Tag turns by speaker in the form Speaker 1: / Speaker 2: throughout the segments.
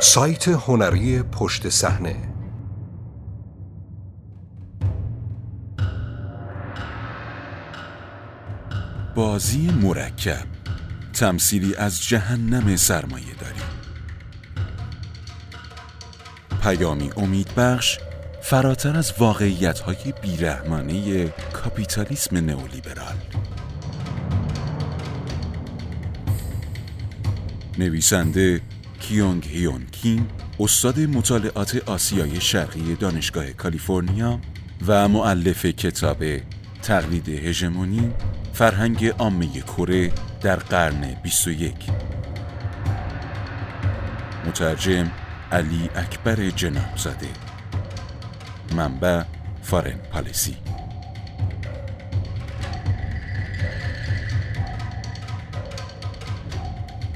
Speaker 1: سایت هنری پشت صحنه.
Speaker 2: بازی مرکب. تمثیلی از جهنم سرمایه داری. پیامی امید بخش فراتر از واقعیت های بیرحمانه کاپیتالیسم نئولیبرال. نویسنده کیونگ هیون کین استاد مطالعات آسیای شرقی دانشگاه کالیفرنیا و معلف کتاب تقلید هژمونی فرهنگ عامه کره در قرن 21 مترجم علی اکبر جناب زاده منبع فارن پالیسی.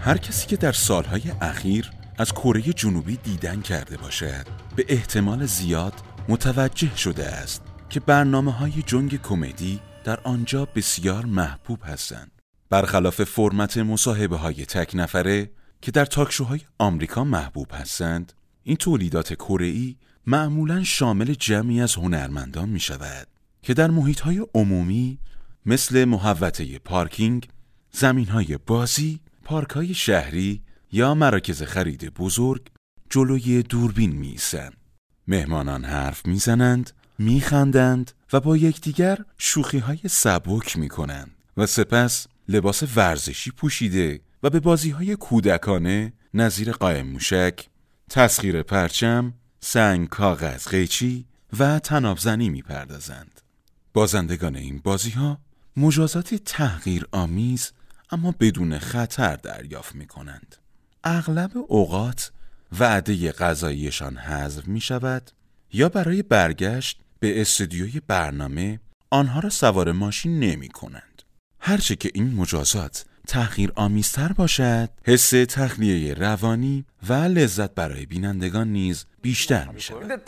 Speaker 2: هر کسی که در سالهای اخیر از کره جنوبی دیدن کرده باشد به احتمال زیاد متوجه شده است که برنامه های جنگ کمدی در آنجا بسیار محبوب هستند. برخلاف فرمت مصاحبه های تک نفره که در تاکشوهای آمریکا محبوب هستند، این تولیدات کره معمولا شامل جمعی از هنرمندان می شود که در محیط های عمومی مثل محوطه پارکینگ، زمین های بازی پارک های شهری یا مراکز خرید بزرگ جلوی دوربین میسن مهمانان حرف می‌زنند میخندند و با یکدیگر شوخی های سبک می‌کنند و سپس لباس ورزشی پوشیده و به بازی های کودکانه نظیر قایم موشک، تسخیر پرچم، سنگ کاغذ قیچی و تنابزنی می‌پردازند. بازندگان این بازی ها مجازات تحقیر آمیز اما بدون خطر دریافت می کنند. اغلب اوقات وعده غذاییشان حذف می شود یا برای برگشت به استودیوی برنامه آنها را سوار ماشین نمی کنند. هرچه که این مجازات تحقیر آمیزتر باشد حس تخلیه روانی و لذت برای بینندگان نیز بیشتر می شود.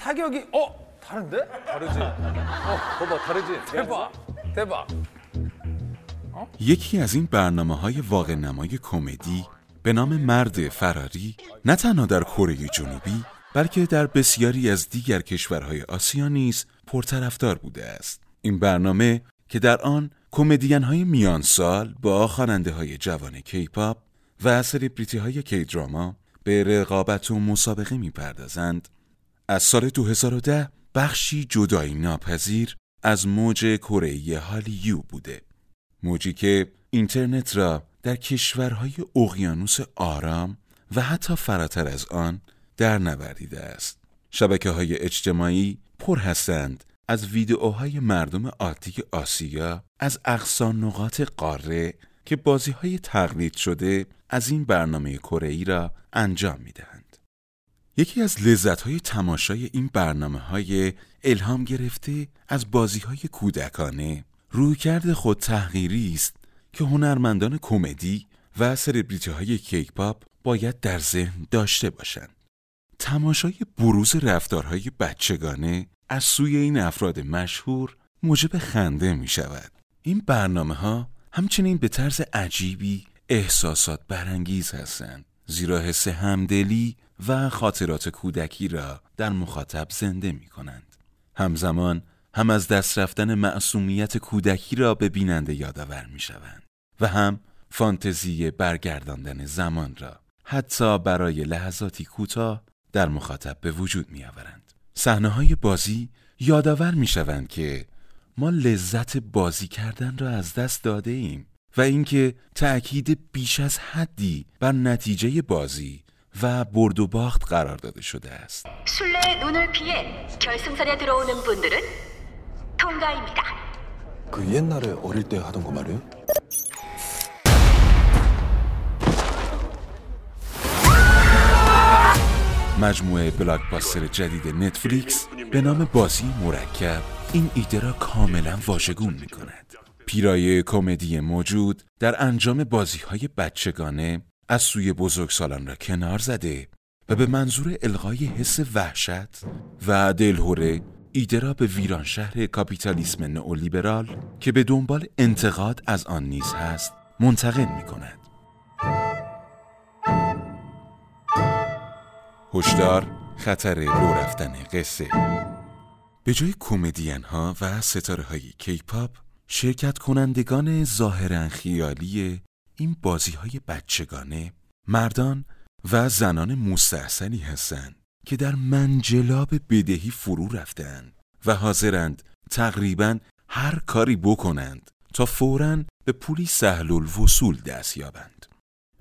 Speaker 2: یکی از این برنامه های واقع نمای کمدی به نام مرد فراری نه تنها در کره جنوبی بلکه در بسیاری از دیگر کشورهای آسیا نیز پرطرفدار بوده است. این برنامه که در آن کمدین های میان سال با خواننده های جوان کیپاپ و سلبریتی های کی دراما به رقابت و مسابقه می پردازند از سال 2010 بخشی جدایی ناپذیر از موج کره هالیو بوده. موجی که اینترنت را در کشورهای اقیانوس آرام و حتی فراتر از آن در نوردیده است. شبکه های اجتماعی پر هستند از ویدئوهای مردم عادی آسیا از اقصا نقاط قاره که بازی های تقلید شده از این برنامه کره را انجام می دهند. یکی از لذت های تماشای این برنامه های الهام گرفته از بازی های کودکانه رویکرد خود تحقیری است که هنرمندان کمدی و سلبریتی های کیک پاپ باید در ذهن داشته باشند. تماشای بروز رفتارهای بچگانه از سوی این افراد مشهور موجب خنده می شود. این برنامه ها همچنین به طرز عجیبی احساسات برانگیز هستند زیرا حس همدلی و خاطرات کودکی را در مخاطب زنده می کنند. همزمان هم از دست رفتن معصومیت کودکی را به بیننده یادآور می شوند و هم فانتزی برگرداندن زمان را حتی برای لحظاتی کوتاه در مخاطب به وجود می آورند. صحنه های بازی یادآور می شوند که ما لذت بازی کردن را از دست داده ایم و اینکه تأکید بیش از حدی بر نتیجه بازی و برد و باخت قرار داده شده است.
Speaker 3: 통과입니다. 그 옛날에 어릴 때 하던 거 말이에요?
Speaker 2: مجموعه بلاکباستر جدید نتفلیکس به نام بازی مرکب این ایده را کاملا واژگون می کند. پیرایه کمدی موجود در انجام بازی های بچگانه از سوی بزرگسالان را کنار زده و به منظور الغای حس وحشت و دلهوره ایده به ویران شهر کاپیتالیسم نئولیبرال که به دنبال انتقاد از آن نیز هست منتقل می کند. هشدار خطر لو رفتن قصه به جای کمدین ها و ستاره های کیپاپ شرکت کنندگان ظاهرا خیالی این بازی های بچگانه مردان و زنان مستحسنی هستند که در منجلاب بدهی فرو رفتند و حاضرند تقریبا هر کاری بکنند تا فوراً به پولی سهل الوصول دست یابند.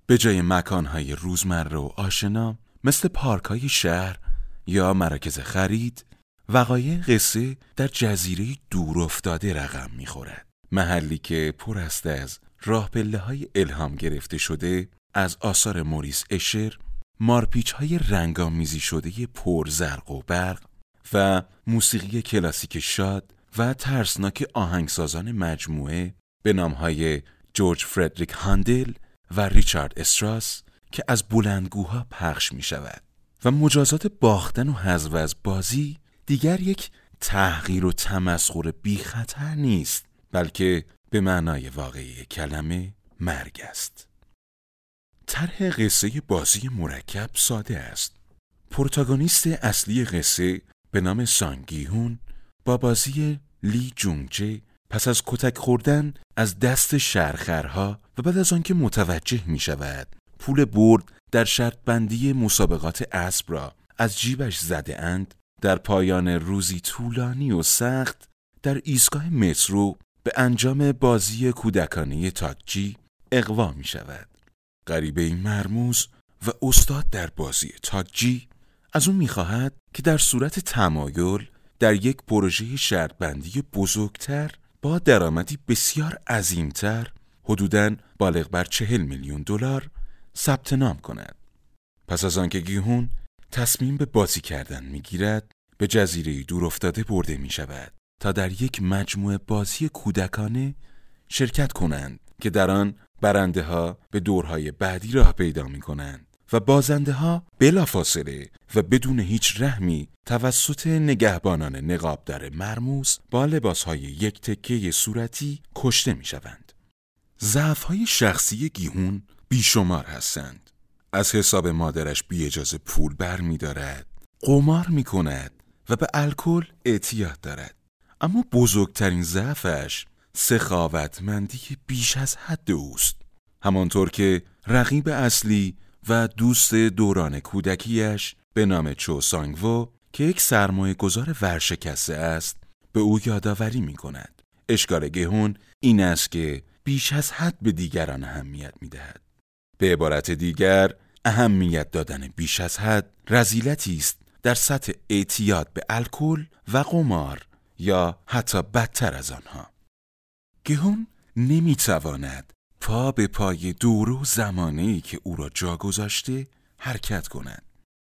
Speaker 2: به جای مکانهای روزمره و آشنا مثل پارک های شهر یا مراکز خرید وقایع قصه در جزیره دور افتاده رقم می‌خورد. محلی که پر است از راه پله های الهام گرفته شده از آثار موریس اشر مارپیچ های رنگامیزی شده پر زرق و برق و موسیقی کلاسیک شاد و ترسناک آهنگسازان مجموعه به های جورج فردریک هاندل و ریچارد استراس که از بلندگوها پخش می شود و مجازات باختن و حذف از بازی دیگر یک تحقیر و تمسخر بی خطر نیست بلکه به معنای واقعی کلمه مرگ است. طرح قصه بازی مرکب ساده است پروتاگونیست اصلی قصه به نام سانگیهون با بازی لی جونگجه پس از کتک خوردن از دست شرخرها و بعد از آنکه متوجه می شود پول برد در شرط بندی مسابقات اسب را از جیبش زده اند در پایان روزی طولانی و سخت در ایستگاه مترو به انجام بازی کودکانه تاکجی اقوا می شود. غریبه مرموز و استاد در بازی تاکجی از او می‌خواهد که در صورت تمایل در یک پروژه شرطبندی بزرگتر با درآمدی بسیار عظیمتر حدوداً بالغ بر چهل میلیون دلار ثبت نام کند. پس از آنکه گیهون تصمیم به بازی کردن می‌گیرد به جزیره دور افتاده برده می شود تا در یک مجموعه بازی کودکانه شرکت کنند که در آن برنده ها به دورهای بعدی راه پیدا می کنند و بازنده ها بلافاصله و بدون هیچ رحمی توسط نگهبانان نقابدار مرموز با لباس های یک تکه صورتی کشته می شوند. ضعف های شخصی گیهون بیشمار هستند. از حساب مادرش بی اجازه پول بر می دارد. قمار می کند و به الکل اعتیاد دارد. اما بزرگترین ضعفش سخاوتمندی بیش از حد اوست. همانطور که رقیب اصلی و دوست دوران کودکیش به نام چو سانگوو که یک سرمایه گذار ورشکسته است به او یادآوری می کند. اشکال گهون این است که بیش از حد به دیگران اهمیت می دهد. به عبارت دیگر اهمیت دادن بیش از حد رزیلتی است در سطح اعتیاد به الکل و قمار یا حتی بدتر از آنها. گهون نمی‌تواند پا به پای دور و زمانه که او را جا گذاشته حرکت کند.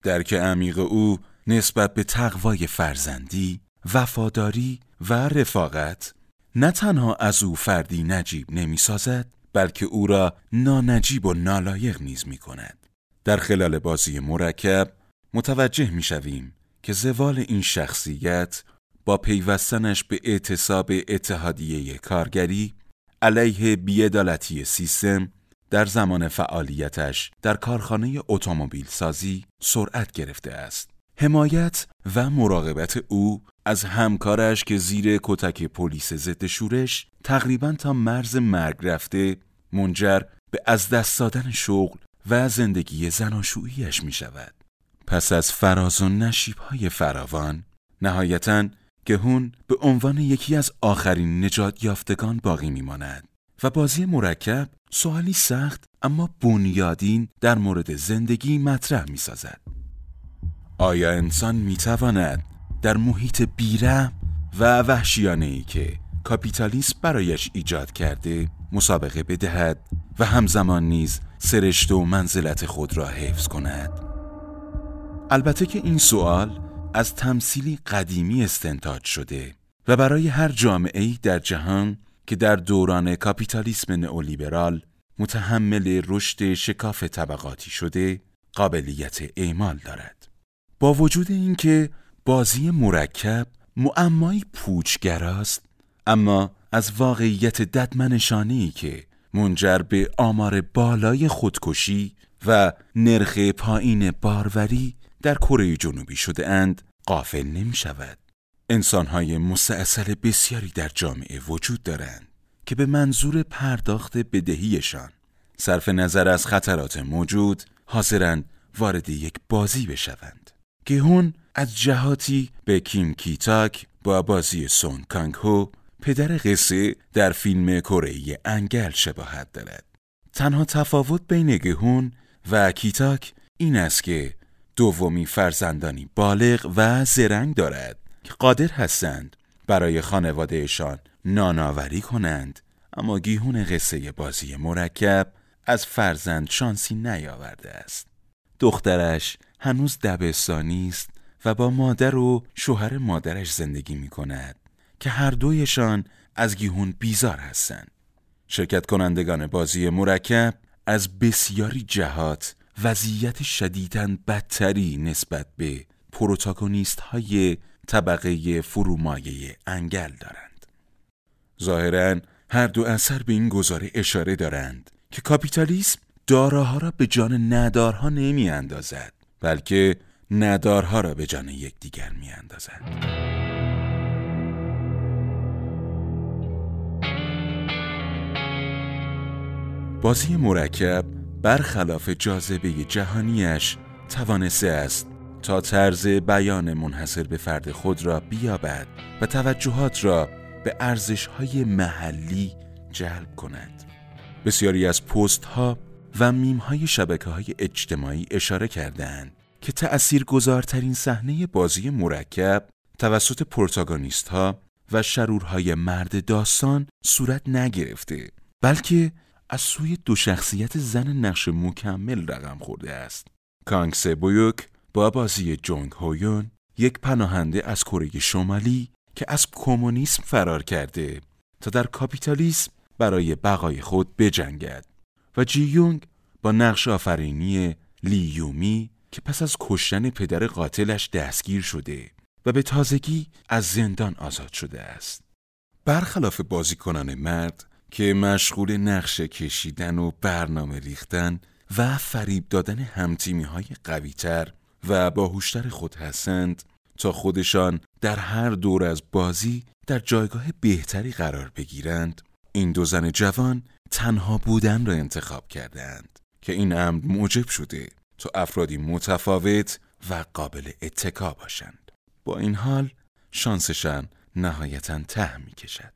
Speaker 2: درک عمیق او نسبت به تقوای فرزندی، وفاداری و رفاقت نه تنها از او فردی نجیب نمی سازد بلکه او را نانجیب و نالایق نیز می کند. در خلال بازی مرکب متوجه می شویم که زوال این شخصیت با پیوستنش به اعتصاب اتحادیه کارگری علیه بیعدالتی سیستم در زمان فعالیتش در کارخانه اتومبیل سازی سرعت گرفته است. حمایت و مراقبت او از همکارش که زیر کتک پلیس ضد شورش تقریبا تا مرز مرگ رفته منجر به از دست دادن شغل و زندگی زناشوییش می شود. پس از فراز و نشیب های فراوان نهایتاً گهون به عنوان یکی از آخرین نجات یافتگان باقی میماند و بازی مرکب سوالی سخت اما بنیادین در مورد زندگی مطرح می سازد. آیا انسان می تواند در محیط بیرم و وحشیانه ای که کاپیتالیسم برایش ایجاد کرده مسابقه بدهد و همزمان نیز سرشت و منزلت خود را حفظ کند؟ البته که این سوال از تمثیلی قدیمی استنتاج شده و برای هر جامعه در جهان که در دوران کاپیتالیسم نئولیبرال متحمل رشد شکاف طبقاتی شده قابلیت اعمال دارد. با وجود اینکه بازی مرکب معمایی پوچگراست اما از واقعیت ددمنشانی که منجر به آمار بالای خودکشی و نرخ پایین باروری در کره جنوبی شده اند غافل نمی شود. انسانهای مستاصل بسیاری در جامعه وجود دارند که به منظور پرداخت بدهیشان صرف نظر از خطرات موجود حاضرند وارد یک بازی بشوند. گهون از جهاتی به کیم کیتاک با بازی سون کانگ هو پدر قصه در فیلم کره انگل شباهت دارد. تنها تفاوت بین گهون و کیتاک این است که دومی فرزندانی بالغ و زرنگ دارد. که قادر هستند برای خانوادهشان ناناوری کنند. اما گیهون قصه بازی مرکب از فرزند شانسی نیاورده است. دخترش هنوز دبستانی است و با مادر و شوهر مادرش زندگی می کند که هر دویشان از گیهون بیزار هستند. شرکت کنندگان بازی مرکب از بسیاری جهات وضعیت شدیدن بدتری نسبت به پروتاگونیست های طبقه فرومایه انگل دارند. ظاهرا هر دو اثر به این گزاره اشاره دارند که کاپیتالیسم داراها را به جان ندارها نمی اندازد بلکه ندارها را به جان یکدیگر می اندازد. بازی مرکب برخلاف جاذبه جهانیش توانسته است تا طرز بیان منحصر به فرد خود را بیابد و توجهات را به ارزش های محلی جلب کند. بسیاری از پست ها و میم های شبکه های اجتماعی اشاره کردند که تأثیر گذارترین صحنه بازی مرکب توسط پروتاگونیست ها و شرورهای مرد داستان صورت نگرفته بلکه از سوی دو شخصیت زن نقش مکمل رقم خورده است. کانگ سبویوک با بازی جونگ هویون یک پناهنده از کره شمالی که از کمونیسم فرار کرده تا در کاپیتالیسم برای بقای خود بجنگد و جی یونگ با نقش آفرینی لی یومی که پس از کشتن پدر قاتلش دستگیر شده و به تازگی از زندان آزاد شده است. برخلاف بازیکنان مرد که مشغول نقشه کشیدن و برنامه ریختن و فریب دادن همتیمی های قویتر و باهوشتر خود هستند تا خودشان در هر دور از بازی در جایگاه بهتری قرار بگیرند. این دو زن جوان تنها بودن را انتخاب کردند که این امر موجب شده تا افرادی متفاوت و قابل اتکا باشند. با این حال شانسشان نهایتا ته می کشد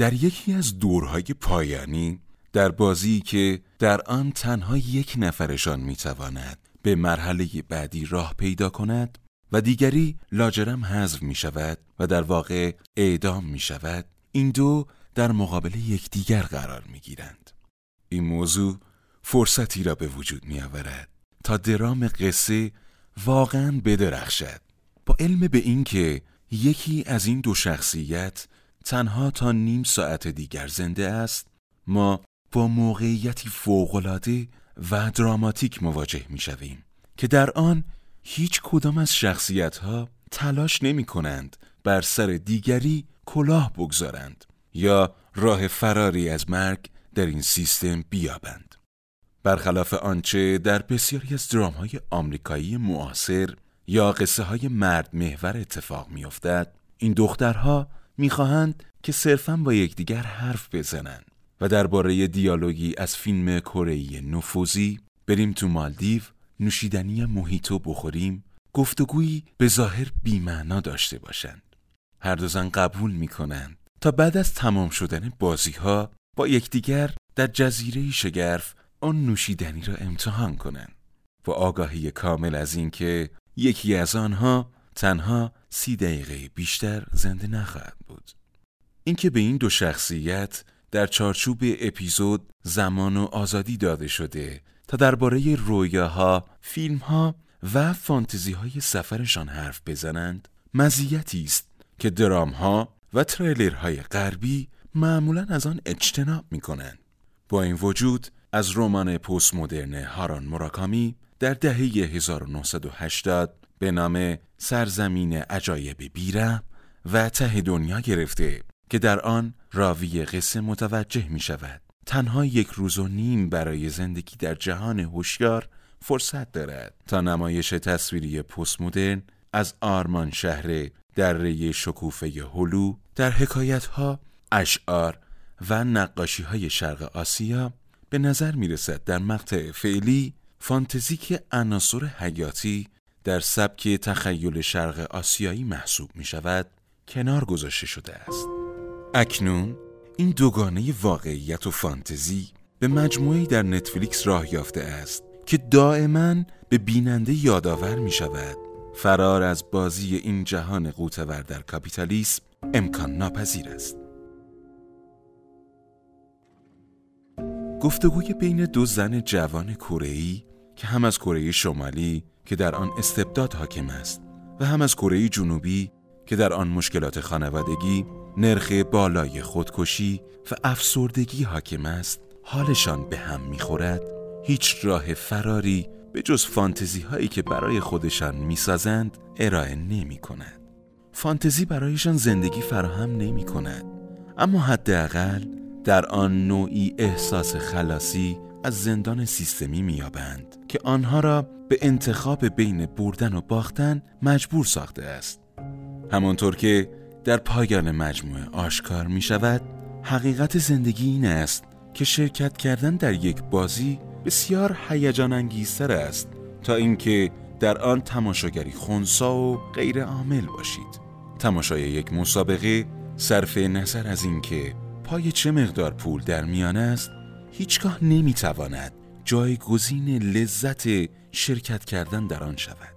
Speaker 2: در یکی از دورهای پایانی در بازی که در آن تنها یک نفرشان می‌تواند به مرحله بعدی راه پیدا کند و دیگری لاجرم حذف می شود و در واقع اعدام می شود این دو در مقابل یکدیگر قرار می گیرند. این موضوع فرصتی را به وجود می آورد تا درام قصه واقعا بدرخشد با علم به اینکه یکی از این دو شخصیت تنها تا نیم ساعت دیگر زنده است ما با موقعیتی فوقالعاده و دراماتیک مواجه می شویم که در آن هیچ کدام از شخصیت ها تلاش نمی کنند بر سر دیگری کلاه بگذارند یا راه فراری از مرگ در این سیستم بیابند. برخلاف آنچه در بسیاری از درام های آمریکایی معاصر یا قصه های مرد محور اتفاق می افتد، این دخترها می‌خواهند که صرفا با یکدیگر حرف بزنند و درباره دیالوگی از فیلم کره نفوذی بریم تو مالدیو نوشیدنی محیطو بخوریم گفتگویی به ظاهر بیمعنا داشته باشند. هر دو زن قبول می‌کنند تا بعد از تمام شدن بازی ها با یکدیگر در جزیره شگرف آن نوشیدنی را امتحان کنند. با آگاهی کامل از اینکه یکی از آنها تنها سی دقیقه بیشتر زنده نخواهد بود اینکه به این دو شخصیت در چارچوب اپیزود زمان و آزادی داده شده تا درباره رویاها، فیلمها و فانتزی های سفرشان حرف بزنند مزیتی است که درامها و تریلرهای غربی معمولا از آن اجتناب می کنند. با این وجود از رمان پست مدرن هاران مراکامی در دهه 1980 به نام سرزمین عجایب بیره و ته دنیا گرفته که در آن راوی قصه متوجه می شود تنها یک روز و نیم برای زندگی در جهان هوشیار فرصت دارد. تا نمایش تصویری پست مدرن از آرمان شهر دره شکوفه هلو در حکایت ها، اشعار و نقاشی های شرق آسیا به نظر می رسد در مقطع فعلی فانتزی که عناصر حیاتی در سبک تخیل شرق آسیایی محسوب می شود کنار گذاشته شده است. اکنون این دوگانه واقعیت و فانتزی به مجموعی در نتفلیکس راه یافته است که دائما به بیننده یادآور می شود فرار از بازی این جهان قوتور در کاپیتالیسم امکان ناپذیر است. گفتگوی بین دو زن جوان کره‌ای که هم از کره شمالی که در آن استبداد حاکم است و هم از کره جنوبی که در آن مشکلات خانوادگی، نرخ بالای خودکشی و افسردگی حاکم است، حالشان به هم می‌خورد، هیچ راه فراری به جز فانتزی هایی که برای خودشان می‌سازند ارائه نمی کند. فانتزی برایشان زندگی فراهم نمی کند. اما حداقل در آن نوعی احساس خلاصی از زندان سیستمی میابند که آنها را به انتخاب بین بردن و باختن مجبور ساخته است. همانطور که در پایان مجموعه آشکار می شود حقیقت زندگی این است که شرکت کردن در یک بازی بسیار هیجان انگیزتر است تا اینکه در آن تماشاگری خونسا و غیر عامل باشید تماشای یک مسابقه صرف نظر از اینکه پای چه مقدار پول در میان است هیچگاه نمی‌تواند جایگزین لذت شرکت کردن در آن شود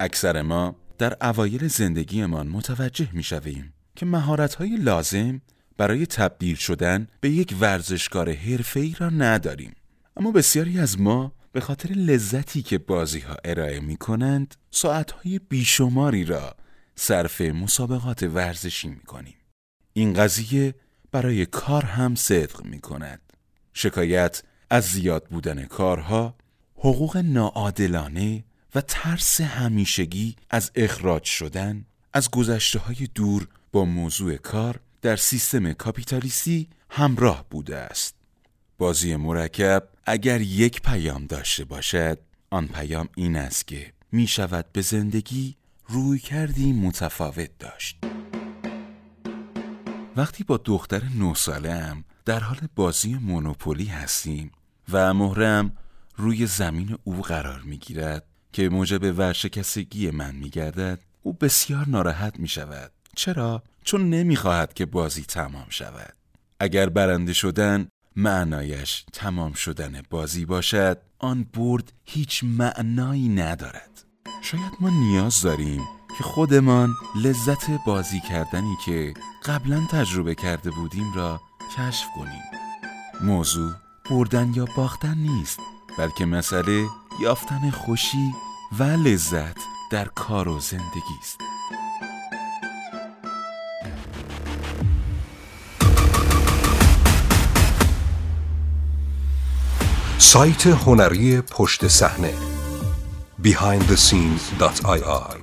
Speaker 2: اکثر ما در اوایل زندگیمان متوجه می شویم که مهارت‌های لازم برای تبدیل شدن به یک ورزشکار حرفه‌ای را نداریم اما بسیاری از ما به خاطر لذتی که بازی ها ارائه می کنند ساعتهای بیشماری را صرف مسابقات ورزشی می کنیم. این قضیه برای کار هم صدق می کند. شکایت از زیاد بودن کارها، حقوق ناعادلانه و ترس همیشگی از اخراج شدن از گذشته های دور با موضوع کار در سیستم کاپیتالیستی همراه بوده است. بازی مرکب اگر یک پیام داشته باشد آن پیام این است که می شود به زندگی روی کردی متفاوت داشت وقتی با دختر نه سالم در حال بازی مونوپولی هستیم و مهرم روی زمین او قرار می گیرد که موجب ورشکستگی من می گردد او بسیار ناراحت می شود چرا؟ چون نمی خواهد که بازی تمام شود. اگر برنده شدن معنایش تمام شدن بازی باشد آن برد هیچ معنایی ندارد. شاید ما نیاز داریم که خودمان لذت بازی کردنی که قبلا تجربه کرده بودیم را کشف کنیم. موضوع بردن یا باختن نیست بلکه مسئله یافتن خوشی و لذت در کار و زندگی است.
Speaker 1: سایت هنری پشت صحنه behindthescene.ir